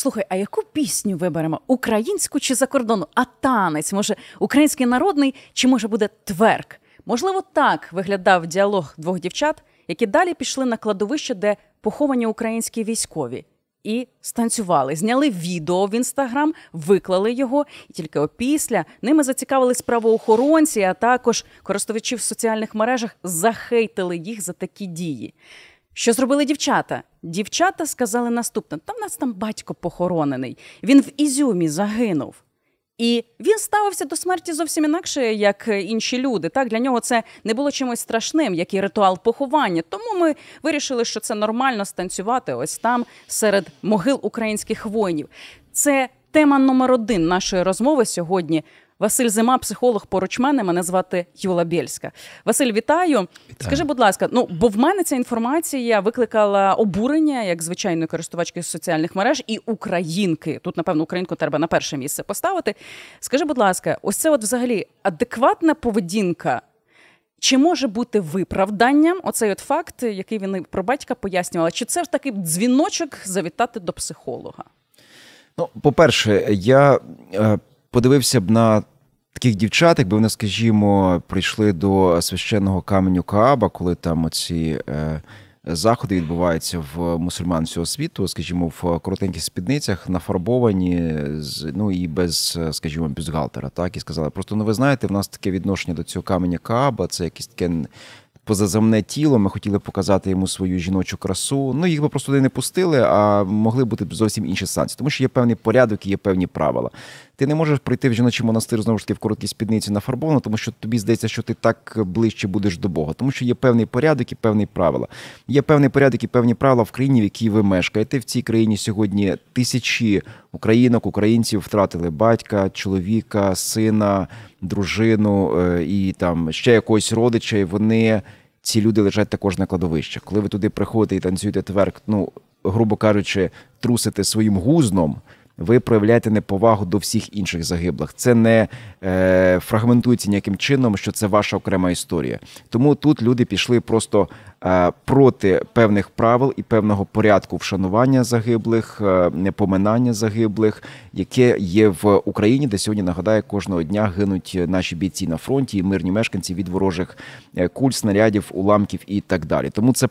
Слухай, а яку пісню виберемо? Українську чи закордонну? А танець, може, український народний, чи може буде тверк? Можливо, так виглядав діалог двох дівчат, які далі пішли на кладовище, де поховані українські військові, і станцювали. Зняли відео в інстаграм, виклали його, і тільки опісля ними зацікавились правоохоронці, а також користувачі в соціальних мережах захейтили їх за такі дії. Що зробили дівчата? Дівчата сказали наступне: та в нас там батько похоронений. Він в Ізюмі загинув. І він ставився до смерті зовсім інакше, як інші люди. Так для нього це не було чимось страшним, як і ритуал поховання. Тому ми вирішили, що це нормально станцювати ось там серед могил українських воїнів. Це тема номер один нашої розмови сьогодні. Василь Зима, психолог поруч мене. Мене звати Юла Бєльська. Василь, вітаю. вітаю. Скажи, будь ласка, ну бо в мене ця інформація викликала обурення як звичайної користувачки соціальних мереж і українки. Тут, напевно, українку треба на перше місце поставити. Скажи, будь ласка, ось це от взагалі адекватна поведінка. Чи може бути виправданням оцей от факт, який він про батька пояснювала? Чи це ж такий дзвіночок завітати до психолога? Ну, по-перше, я е, подивився б на таких дівчат, якби вони, скажімо, прийшли до священного каменю Кааба, коли там оці е, заходи відбуваються в мусульман всього світу, скажімо, в коротеньких спідницях, нафарбовані, ну і без, скажімо, бюстгальтера, так і сказали. Просто ну ви знаєте, в нас таке відношення до цього каменя Кааба, це якесь таке позаземне тіло. Ми хотіли показати йому свою жіночу красу. Ну їх би просто туди не пустили, а могли бути зовсім інші санкції. Тому що є певний порядок і є певні правила. Ти не можеш прийти в жіночий монастир знову ж таки в короткій спідниці нафарбовано, тому що тобі здається, що ти так ближче будеш до Бога, тому що є певний порядок і певні правила. Є певний порядок і певні правила в країні, в якій ви мешкаєте. В цій країні сьогодні тисячі українок, українців втратили батька, чоловіка, сина, дружину е, і там ще якогось родича. і Вони ці люди лежать також на кладовищах. Коли ви туди приходите і танцюєте тверк, ну грубо кажучи, трусите своїм гузном ви проявляєте неповагу до всіх інших загиблих. Це не е, фрагментується ніяким чином, що це ваша окрема історія. Тому тут люди пішли просто проти певних правил і певного порядку вшанування загиблих, е, непоминання загиблих, яке є в Україні, де сьогодні нагадаю, кожного дня гинуть наші бійці на фронті і мирні мешканці від ворожих е, куль, снарядів, уламків і так далі. Тому це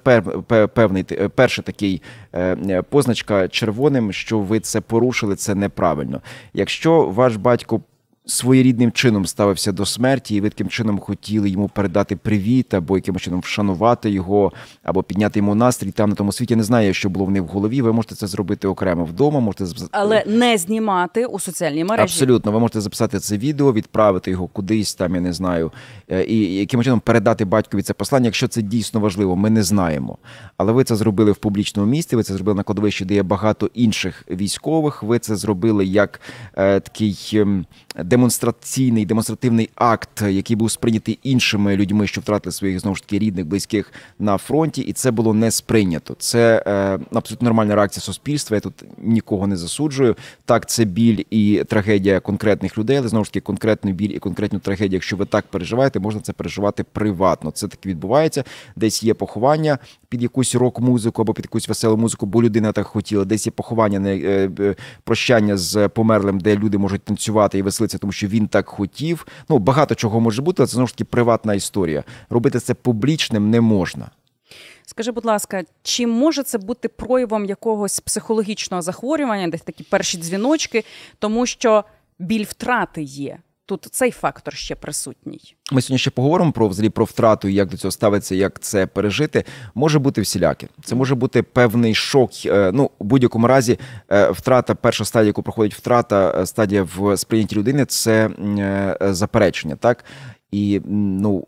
певний перший такий е, позначка червоним, що ви це порушили це неправильно. Якщо ваш батько своєрідним чином ставився до смерті, і ви таким чином хотіли йому передати привіт, або якимось чином вшанувати його, або підняти йому настрій. Там на тому світі не знаю, що було в них в голові. Ви можете це зробити окремо вдома. Можете але не знімати у соціальній мережі. Абсолютно, ви можете записати це відео, відправити його кудись, там я не знаю, е, і яким чином передати батькові це послання. Якщо це дійсно важливо, ми не знаємо. Але ви це зробили в публічному місці. Ви це зробили на кладовищі, де є багато інших військових. Ви це зробили як е, такий. Ем, демонстраційний демонстративний акт, який був сприйнятий іншими людьми, що втратили своїх знову ж таки рідних, близьких на фронті, і це було не сприйнято. Це е, абсолютно нормальна реакція суспільства. Я тут нікого не засуджую. Так, це біль і трагедія конкретних людей, але знову ж таки конкретний біль і конкретну трагедію. Якщо ви так переживаєте, можна це переживати приватно. Це так відбувається. Десь є поховання під якусь рок-музику або під якусь веселу музику, бо людина так хотіла. Десь є поховання, не е, прощання з померлим, де люди можуть танцювати і веселитися, тому що він так хотів. Ну багато чого може бути, але це знову ж таки приватна історія. Робити це публічним не можна. Скажи, будь ласка, чи може це бути проявом якогось психологічного захворювання, десь такі перші дзвіночки, тому що біль втрати є? Тут цей фактор ще присутній. Ми сьогодні ще поговоримо про взагалі про втрату, як до цього ставиться, як це пережити. Може бути всіляке. Це може бути певний шок. Е, ну у будь-якому разі, е, втрата, перша стадія, яку проходить втрата, е, стадія в сприйнятті людини це заперечення, так і ну.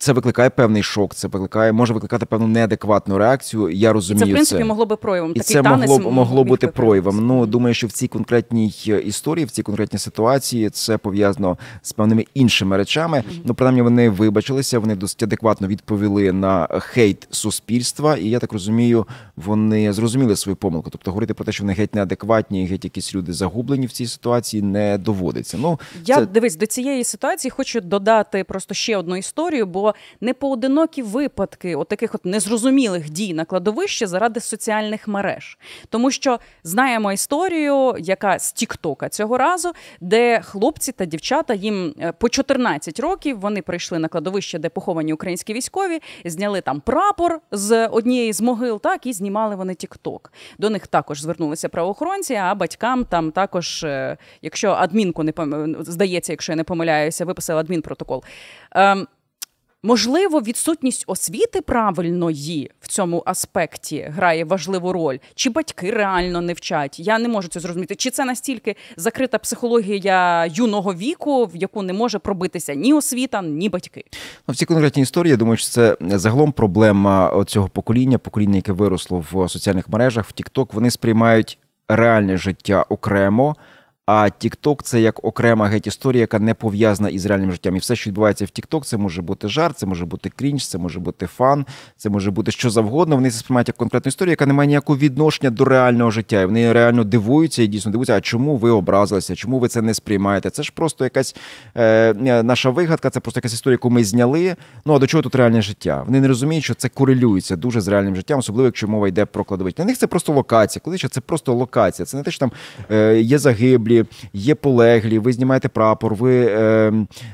Це викликає певний шок, це викликає, може викликати певну неадекватну реакцію. Я розумію, це в принципі це. могло би проявом. І Такий це могло могло бути проявом. Ну думаю, що в цій конкретній історії, в цій конкретній ситуації, це пов'язано з певними іншими речами. Mm-hmm. Ну принаймні, вони вибачилися, вони досить адекватно відповіли на хейт суспільства, і я так розумію, вони зрозуміли свою помилку. Тобто говорити про те, що вони геть неадекватні, геть якісь люди загублені в цій ситуації, не доводиться. Ну я це... дивись до цієї ситуації, хочу додати просто ще одну історію, бо. Про непоодинокі випадки от таких от незрозумілих дій на кладовищі заради соціальних мереж. Тому що знаємо історію, яка з Тіктока цього разу, де хлопці та дівчата їм е, по 14 років вони прийшли на кладовище, де поховані українські військові, зняли там прапор з однієї з могил, так і знімали вони Тікток. До них також звернулися правоохоронці, а батькам там також, е, якщо адмінку не здається, якщо я не помиляюся, виписали адмінпротокол. Ем, Можливо, відсутність освіти правильної в цьому аспекті грає важливу роль, чи батьки реально не вчать. Я не можу це зрозуміти. Чи це настільки закрита психологія юного віку, в яку не може пробитися ні освіта, ні батьки? Ну, в цій конкретній історії, я думаю, що це загалом проблема цього покоління, покоління, яке виросло в соціальних мережах, в TikTok, вони сприймають реальне життя окремо. А TikTok – це як окрема геть історія, яка не пов'язана із реальним життям. І все, що відбувається в TikTok, це може бути жарт, це може бути крінж, це може бути фан, це може бути що завгодно. Вони це сприймають як конкретну історію, яка не має ніякого відношення до реального життя. І вони реально дивуються і дійсно дивуються, а чому ви образилися, чому ви це не сприймаєте? Це ж просто якась е, наша вигадка, це просто якась історія, яку ми зняли. Ну а до чого тут реальне життя? Вони не розуміють, що це корелюється дуже з реальним життям, особливо якщо мова йде про кладовище. Для них це просто локація. Коли це просто локація. Це не те, що там е, є загиблі, є полеглі. Ви знімаєте прапор, ви е,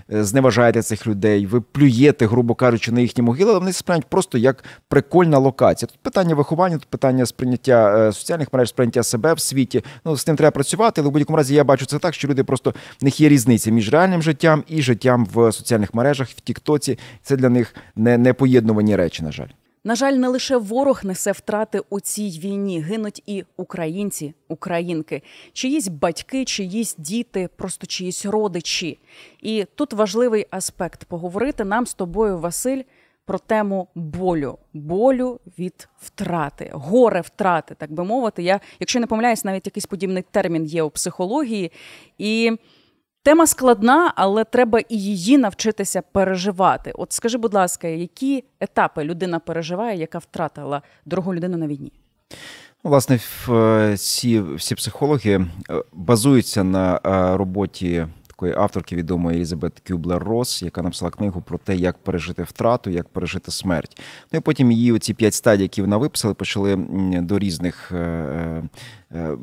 зневажаєте цих людей, ви плюєте, грубо кажучи, на їхні могили, але вони сприймають просто як прикольна локація. Тут питання виховання, тут питання сприйняття е, соціальних мереж, сприйняття себе в світі. Ну з тим треба працювати. Але в будь-якому разі я бачу це так, що люди просто в них є різниця між реальним життям і життям в соціальних мережах, в Тіктоці. Це для них не поєднувані речі, на жаль. На жаль, не лише ворог несе втрати у цій війні, гинуть і українці, українки, чиїсь батьки, чиїсь діти, просто чиїсь родичі. І тут важливий аспект поговорити нам з тобою, Василь, про тему болю, болю від втрати, горе втрати, так би мовити. Я, якщо не помиляюсь, навіть якийсь подібний термін є у психології. І Тема складна, але треба і її навчитися переживати. От скажи, будь ласка, які етапи людина переживає, яка втратила дорогу людину на війні? Ну, Власне, всі, всі психологи е, базуються на е, роботі такої авторки відомої Елізабет Кюблер Рос, яка написала книгу про те, як пережити втрату, як пережити смерть. Ну і потім її оці п'ять стадій, які вона виписала, почали до різних е,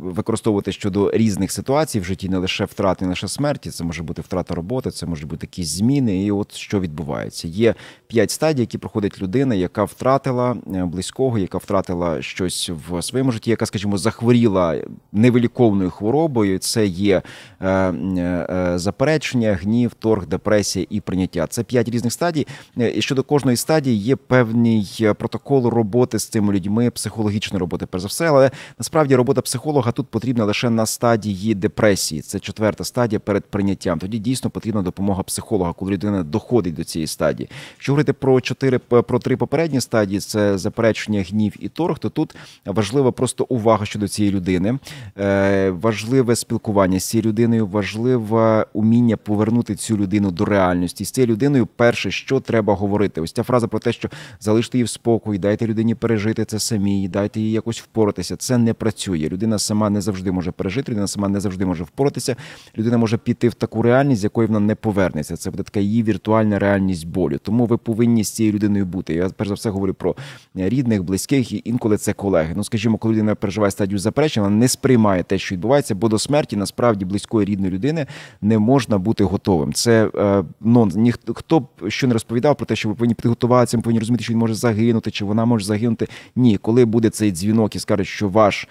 використовувати щодо різних ситуацій в житті, не лише втрати, не лише смерті. Це може бути втрата роботи, це може бути якісь зміни. І от що відбувається. Є п'ять стадій, які проходить людина, яка втратила близького, яка втратила щось в своєму житті, яка, скажімо, захворіла невиліковною хворобою. Це є е, е, заперечення, гнів, торг, депресія і прийняття. Це п'ять різних стадій. І щодо кожної стадії є певний протокол роботи з цими людьми, психологічної роботи, перш за все, але насправді робота психології психолога тут потрібна лише на стадії депресії. Це четверта стадія перед прийняттям. Тоді дійсно потрібна допомога психолога, коли людина доходить до цієї стадії. Якщо говорити про чотири про три попередні стадії, це заперечення, гнів і торг. То тут важлива просто увага щодо цієї людини, е, важливе спілкування з цією людиною, важливе уміння повернути цю людину до реальності. З цією людиною перше, що треба говорити. Ось ця фраза про те, що залиште її в спокій, дайте людині пережити це самі, дайте їй якось впоратися. Це не працює. Людина сама не завжди може пережити, людина сама не завжди може впоратися. Людина може піти в таку реальність, з якої вона не повернеться. Це буде така її віртуальна реальність болю. Тому ви повинні з цією людиною бути. Я перш за все говорю про рідних, близьких і інколи це колеги. Ну, скажімо, коли людина переживає стадію заперечення, вона не сприймає те, що відбувається, бо до смерті насправді близької рідної людини не можна бути готовим. Це е, нон ніхто б що не розповідав про те, що ви повинні підготуватися, ви повинні розуміти, що він може загинути, чи вона може загинути. Ні, коли буде цей дзвінок і скаже, що ваш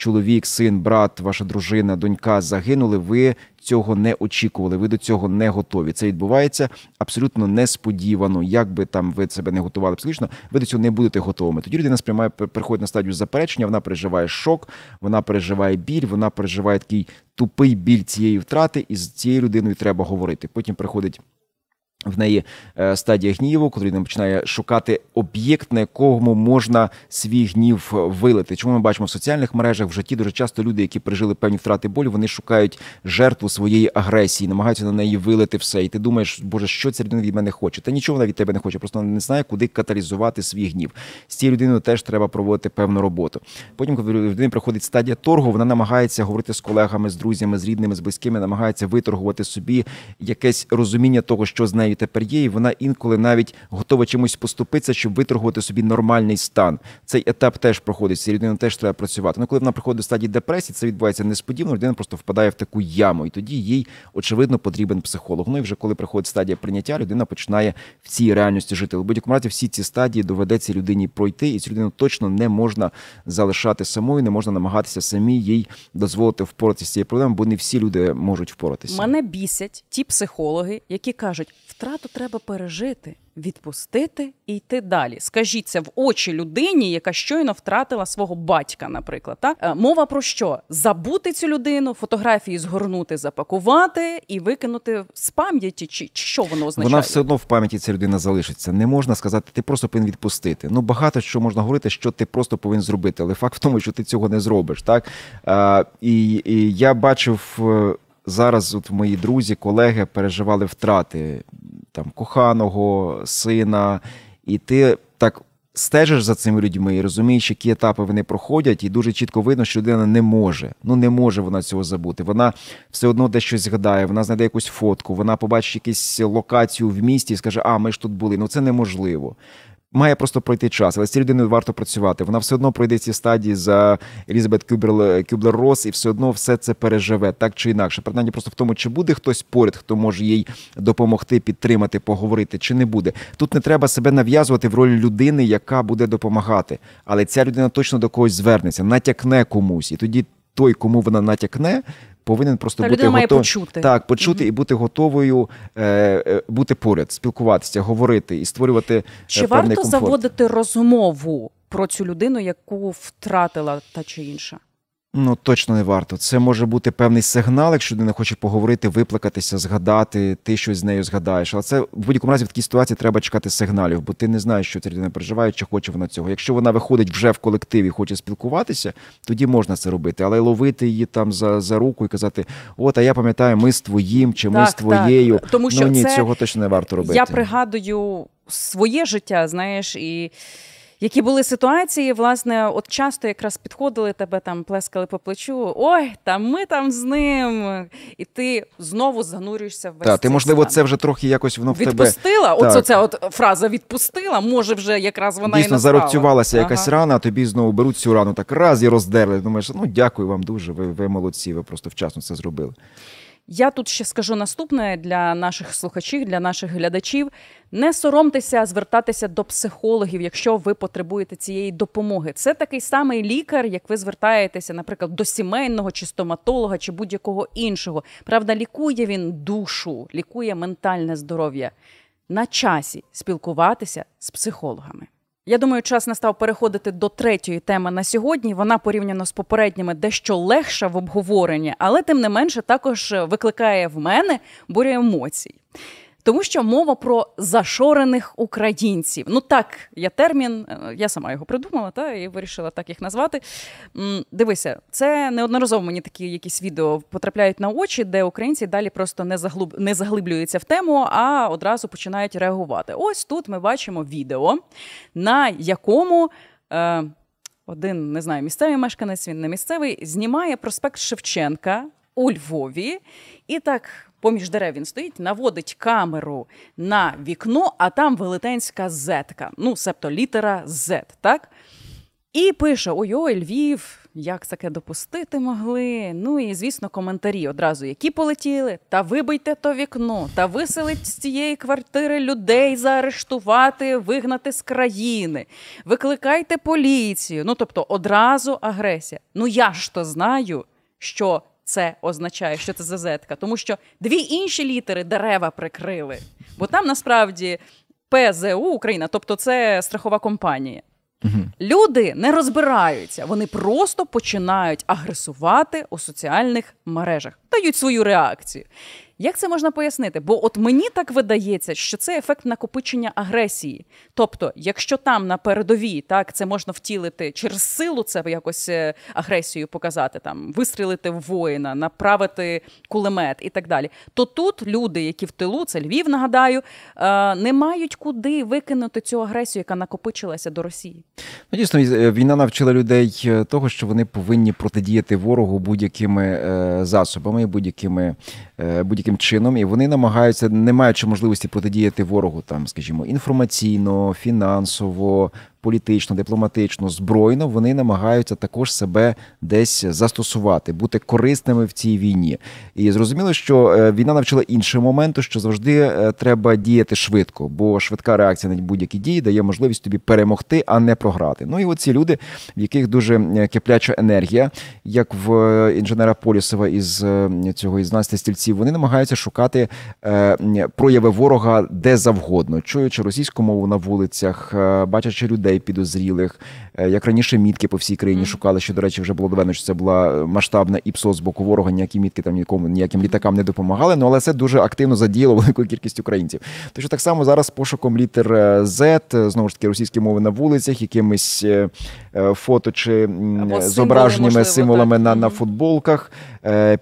чоловік, син, брат, ваша дружина, донька загинули, ви цього не очікували, ви до цього не готові. Це відбувається абсолютно несподівано. Як би там ви себе не готували психічно, ви до цього не будете готовими. Тоді людина сприймає, приходить на стадію заперечення, вона переживає шок, вона переживає біль, вона переживає такий тупий біль цієї втрати, і з цією людиною треба говорити. Потім приходить. В неї е, стадія гніву, коли він починає шукати об'єкт, на якому можна свій гнів вилити. Чому ми бачимо в соціальних мережах в житті дуже часто люди, які пережили певні втрати болю, вони шукають жертву своєї агресії, намагаються на неї вилити все. І ти думаєш, боже, що ця людина від мене хоче? Та нічого вона від тебе не хоче, просто не знає, куди каталізувати свій гнів. З цією людиною теж треба проводити певну роботу. Потім, коли людині приходить стадія торгу, вона намагається говорити з колегами, з друзями, з рідними, з близькими, намагається виторгувати собі якесь розуміння того, що з нею нею тепер є, і вона інколи навіть готова чимось поступитися, щоб виторгувати собі нормальний стан. Цей етап теж проходить. З цією людиною теж треба працювати. Ну, коли вона приходить до стадії депресії, це відбувається несподівано. Людина просто впадає в таку яму, і тоді їй очевидно потрібен психолог. Ну і вже коли приходить стадія прийняття, людина починає в цій реальності жити. У будь-якому разі всі ці стадії доведеться людині пройти, і цю людину точно не можна залишати самою, не можна намагатися самі їй дозволити впоратися з цією проблемою, бо не всі люди можуть впоратися. Мене бісять ті психологи, які кажуть, втрату треба пережити, відпустити і йти далі. Скажіть це в очі людині, яка щойно втратила свого батька, наприклад. Так? Е, Мова про що? Забути цю людину, фотографії згорнути, запакувати і викинути з пам'яті, чи, що воно означає? Вона все одно в пам'яті ця людина залишиться. Не можна сказати, ти просто повинен відпустити. Ну багато що можна говорити, що ти просто повинен зробити, але факт в тому, що ти цього не зробиш. Так а, і, і я бачив е, зараз, от мої друзі, колеги переживали втрати там коханого, сина, і ти так. Стежиш за цими людьми і розумієш, які етапи вони проходять, і дуже чітко видно, що людина не може. Ну не може вона цього забути. Вона все одно дещо згадає, вона знайде якусь фотку, вона побачить якусь локацію в місті і скаже: А, ми ж тут були. Ну це неможливо. Має просто пройти час, але з цією людиною варто працювати. Вона все одно пройде ці стадії за Елізабет Кюблер, Рос, і все одно все це переживе так чи інакше. Питання просто в тому, чи буде хтось поряд, хто може їй допомогти, підтримати, поговорити, чи не буде. Тут не треба себе нав'язувати в ролі людини, яка буде допомагати. Але ця людина точно до когось звернеться, натякне комусь, і тоді той, кому вона натякне. Повинен просто Та бути людина має готов... почути. так, почути і бути готовою е, е, бути поряд, спілкуватися, говорити і створювати е, Чи певний варто комфорт. заводити розмову про цю людину, яку втратила та чи інша? Ну точно не варто. Це може бути певний сигнал, якщо людина хоче поговорити, виплакатися, згадати, ти щось з нею згадаєш. Але це в будь-якому разі в такій ситуації треба чекати сигналів, бо ти не знаєш, що ця людина переживає, чи хоче вона цього. Якщо вона виходить вже в колективі, хоче спілкуватися, тоді можна це робити. Але ловити її там за, за руку і казати: От, а я пам'ятаю, ми з твоїм чи ми Так, з твоєю. так. Тому що ну ні, це- цього точно не варто робити. Я пригадую своє життя, знаєш, і які були ситуації, власне, от часто якраз підходили тебе там, плескали по плечу. Ой, та ми там з ним. І ти знову занурюєшся в весь Так, ти можливо, стан. це вже трохи якось воно в тебе відпустила. Так. Оце ця от фраза відпустила. Може, вже якраз вона і Дійсно, настала. зарубцювалася якась рана, а тобі знову беруть цю рану так раз і роздерли. Думаєш, ну дякую вам дуже. Ви, ви молодці, ви просто вчасно це зробили. Я тут ще скажу наступне для наших слухачів, для наших глядачів. Не соромтеся звертатися до психологів, якщо ви потребуєте цієї допомоги. Це такий самий лікар, як ви звертаєтеся, наприклад, до сімейного чи стоматолога, чи будь-якого іншого. Правда, лікує він душу, лікує ментальне здоров'я. На часі спілкуватися з психологами. Я думаю, час настав переходити до третьої теми на сьогодні. Вона порівняно з попередніми дещо легша в обговоренні, але тим не менше також викликає в мене буря емоцій. Тому що мова про зашорених українців. Ну так, є термін, е, я сама його придумала, та і вирішила так їх назвати. Дивися, це неодноразово мені такі якісь відео потрапляють на очі, де українці далі просто не заглуб... не заглиблюються в тему, а одразу починають реагувати. Ось тут ми бачимо відео, на якому. Е, один не знаю, місцевий мешканець, він не місцевий, знімає проспект Шевченка у Львові, і так поміж дерев він стоїть, наводить камеру на вікно, а там велетенська зетка, ну, себто літера Z, так? І пише: Ой-ой, Львів, як таке допустити могли? Ну і звісно, коментарі одразу, які полетіли. Та вибийте то вікно, та виселить з цієї квартири людей, заарештувати, вигнати з країни. Викликайте поліцію. Ну тобто, одразу агресія. Ну я ж то знаю, що це означає, що це зазетка, тому що дві інші літери дерева прикрили. Бо там насправді ПЗУ Україна, тобто це страхова компанія. Люди не розбираються, вони просто починають агресувати у соціальних мережах, дають свою реакцію. Як це можна пояснити? Бо от мені так видається, що це ефект накопичення агресії. Тобто, якщо там на передовій так це можна втілити через силу, це якось е, агресію показати, там вистрілити в воїна, направити кулемет і так далі. То тут люди, які в тилу, це Львів, нагадаю, е, не мають куди викинути цю агресію, яка накопичилася до Росії. Ну, дійсно, е, війна навчила людей е, того, що вони повинні протидіяти ворогу будь-якими е, засобами, будь-якими будь-яким будь-яким чином, і вони намагаються, не маючи можливості протидіяти ворогу, там, скажімо, інформаційно, фінансово, політично, дипломатично, збройно, вони намагаються також себе десь застосувати, бути корисними в цій війні. І зрозуміло, що е, війна навчила іншого моменту, що завжди е, треба діяти швидко, бо швидка реакція на будь-які дії дає можливість тобі перемогти, а не програти. Ну і оці люди, в яких дуже кипляча енергія, як в е, інженера Полісова із цього із 12 стільців, вони намагаються шукати прояви ворога де завгодно, чуючи російську мову на вулицях, бачачи людей підозрілих, е, як раніше мітки по всій країні шукали, що, до речі, вже було доведено, що це була масштабна ІПСО з боку ворога, ніякі мітки там нікому, ніяким літакам не допомагали. Ну але це дуже активно задіяло велику кількість українців. Тож так само зараз пошуком літер Z, е, знову ж таки, російські мови на вулицях, якимись е, фото чи Або зображеннями можливо, символами так. на, на футболках,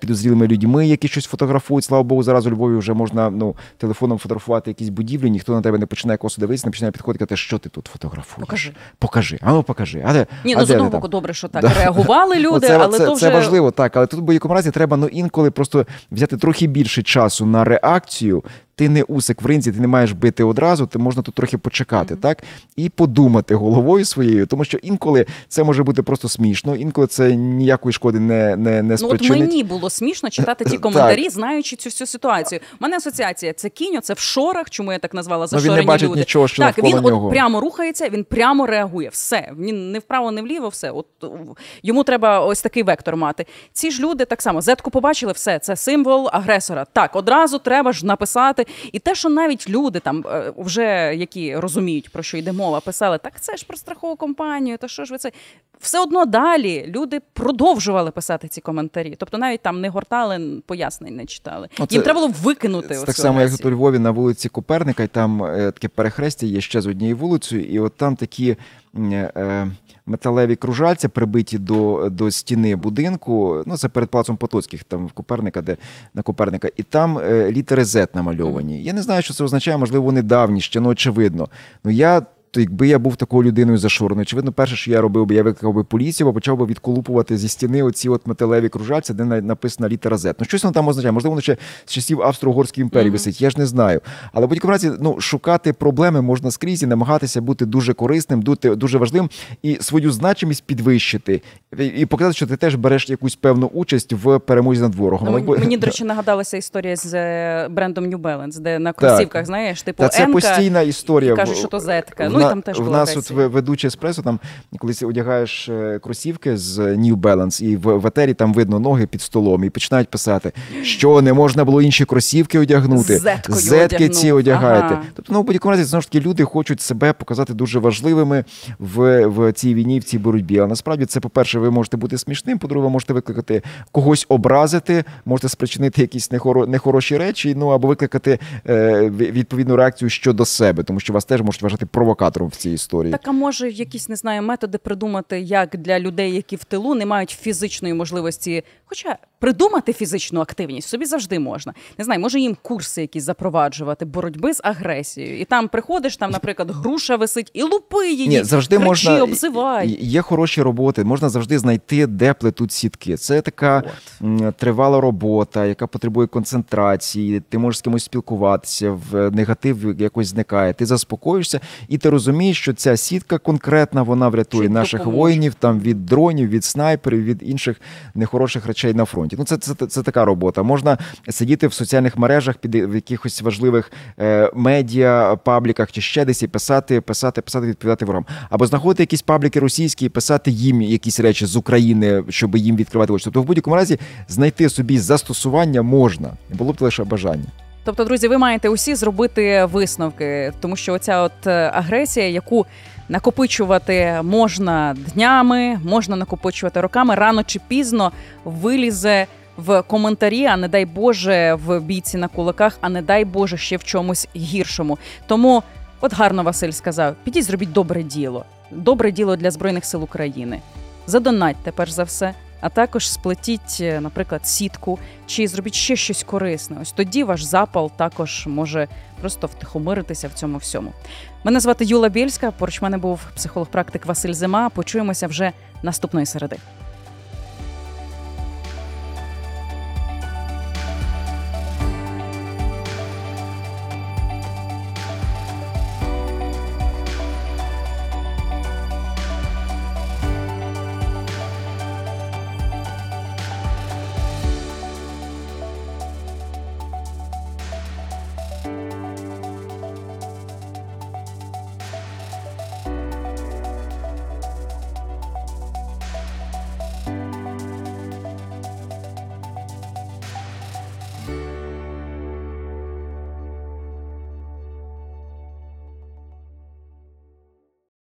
підозрілими людьми, які щось фотографують. Слава Богу, зараз у Львові вже можна ну, телефоном фотографувати якісь будівлі, ніхто на тебе не починає косо дивитися, не починає підходити, казати, що ти тут фотографуєш. Покажи. Покажи, а ну покажи. А де, Ні, а ну з одного боку, добре, що так Да. реагували люди, Оце- але це, то вже це важливо, так. Але тут в будь-якому разі треба ну інколи просто взяти трохи більше часу на реакцію. Ти не усик в ринзі, ти не маєш бити одразу, ти можна тут трохи почекати, так? І подумати головою своєю, тому що інколи це може бути просто смішно, інколи це ніякої шкоди не, не, не Ну, от мені було смішно читати ті коментарі, знаючи цю всю ситуацію. У мене асоціація це кінь, це в шорах. Чому я так назвала Ну, він не бачить люди? нічого, що так, він нього. от прямо рухається, він прямо реагує. Все він не вправо, не вліво. Все, от йому треба ось такий вектор мати. Ці ж люди так само зетку побачили, все це символ агресора. Так, одразу треба ж написати. І те, що навіть люди там е, вже які розуміють про що йде мова, писали, так це ж про страхову компанію. Та що ж ви це? Все одно далі люди продовжували писати ці коментарі. Тобто навіть там не гортали, пояснень не читали. Оце- Їм треба було викинути. Це так само, як тут у Львові на вулиці Коперника, і там е, таке перехрестя є ще з однією вулицею, і от там такі металеві кружальця прибиті до, до стіни будинку. Ну, це перед палацом Потоцьких, там в Коперника, де на Коперника, і там е, літери Z намальовані. Я не знаю, що це означає, можливо, вони давні, ще ну очевидно. Ну я. То якби я був такою людиною зашореною, очевидно, перше, що я робив би, я викликав би поліцію, бо почав би відколупувати зі стіни оці от металеві кружальця, де написана літера Z. Ну щось воно там означає. Можливо, воно ще з часів Австро-Угорської імперії висить. Я ж не знаю. Але в будь-якому разі, ну шукати проблеми можна скрізь і намагатися бути дуже корисним, бути дуже важливим і свою значимість підвищити, і- показати, що ти теж береш якусь певну участь в перемозі над ворогом. Ну, Ну, мені, мені, до речі, нагадалася історія з е, брендом New Balance, де на кросівках, знаєш, типу Та це постійна історія. кажуть, що то зетка. В Ну на- там теж в нас от агресія. ви- ведучий еспресо, там коли ти одягаєш е, кросівки з New Balance, і в, в етері там видно ноги під столом, і починають писати, що не можна було інші кросівки одягнути. Зеткою Зетки ці одягаєте. Ага. Тобто, ну, в будь-якому разі, знову ж таки, люди хочуть себе показати дуже важливими в, в цій війні, в цій боротьбі. А насправді це, по-перше, ви можете бути смішним, по-друге, ви можете викликати когось образити, можете спричинити якісь нехоро, нехороші речі, ну або викликати е, відповідну реакцію щодо себе, тому що вас теж можуть вважати провокатором в цій історії. Так, а може якісь не знаю методи придумати, як для людей, які в тилу не мають фізичної можливості, хоча придумати фізичну активність собі завжди можна. Не знаю, може їм курси якісь запроваджувати боротьби з агресією. І там приходиш, там, наприклад, груша висить і лупи її, Ні, завжди кричи, можна обзивай. Є хороші роботи, можна завжди знайти, де плетуть сітки. Це така От. тривала робота, яка потребує концентрації. Ти можеш з кимось спілкуватися, в негатив якось зникає. Ти заспокоїшся, і ти розумієш, що ця сітка конкретна вона врятує Чим наших допоможе. воїнів там від дронів, від снайперів, від інших нехороших речей на фронті. Ну це, це, це така робота. Можна сидіти в соціальних мережах під в якихось важливих е, медіа, пабліках чи ще десь і писати, писати, писати, відповідати ворогам. Або знаходити якісь пабліки російські і писати їм якісь речі з України, щоб їм відкривати очі. Тобто, в будь-якому разі знайти собі застосування можна, було б лише бажання. Тобто, друзі, ви маєте усі зробити висновки, тому що оця от е, агресія, яку накопичувати можна днями, можна накопичувати роками, рано чи пізно вилізе в коментарі, а не дай Боже, в бійці на кулаках, а не дай Боже ще в чомусь гіршому. Тому, от гарно Василь сказав: підіть, зробіть добре діло, добре діло для збройних сил України. Задонатьте перш за все. А також сплетіть, е, наприклад, сітку чи зробіть ще щось корисне. Ось тоді ваш запал також може просто втихомиритися в цьому всьому. Мене звати Юла Бєльська. Поруч мене був психолог-практик Василь Зима. Почуємося вже наступної середи.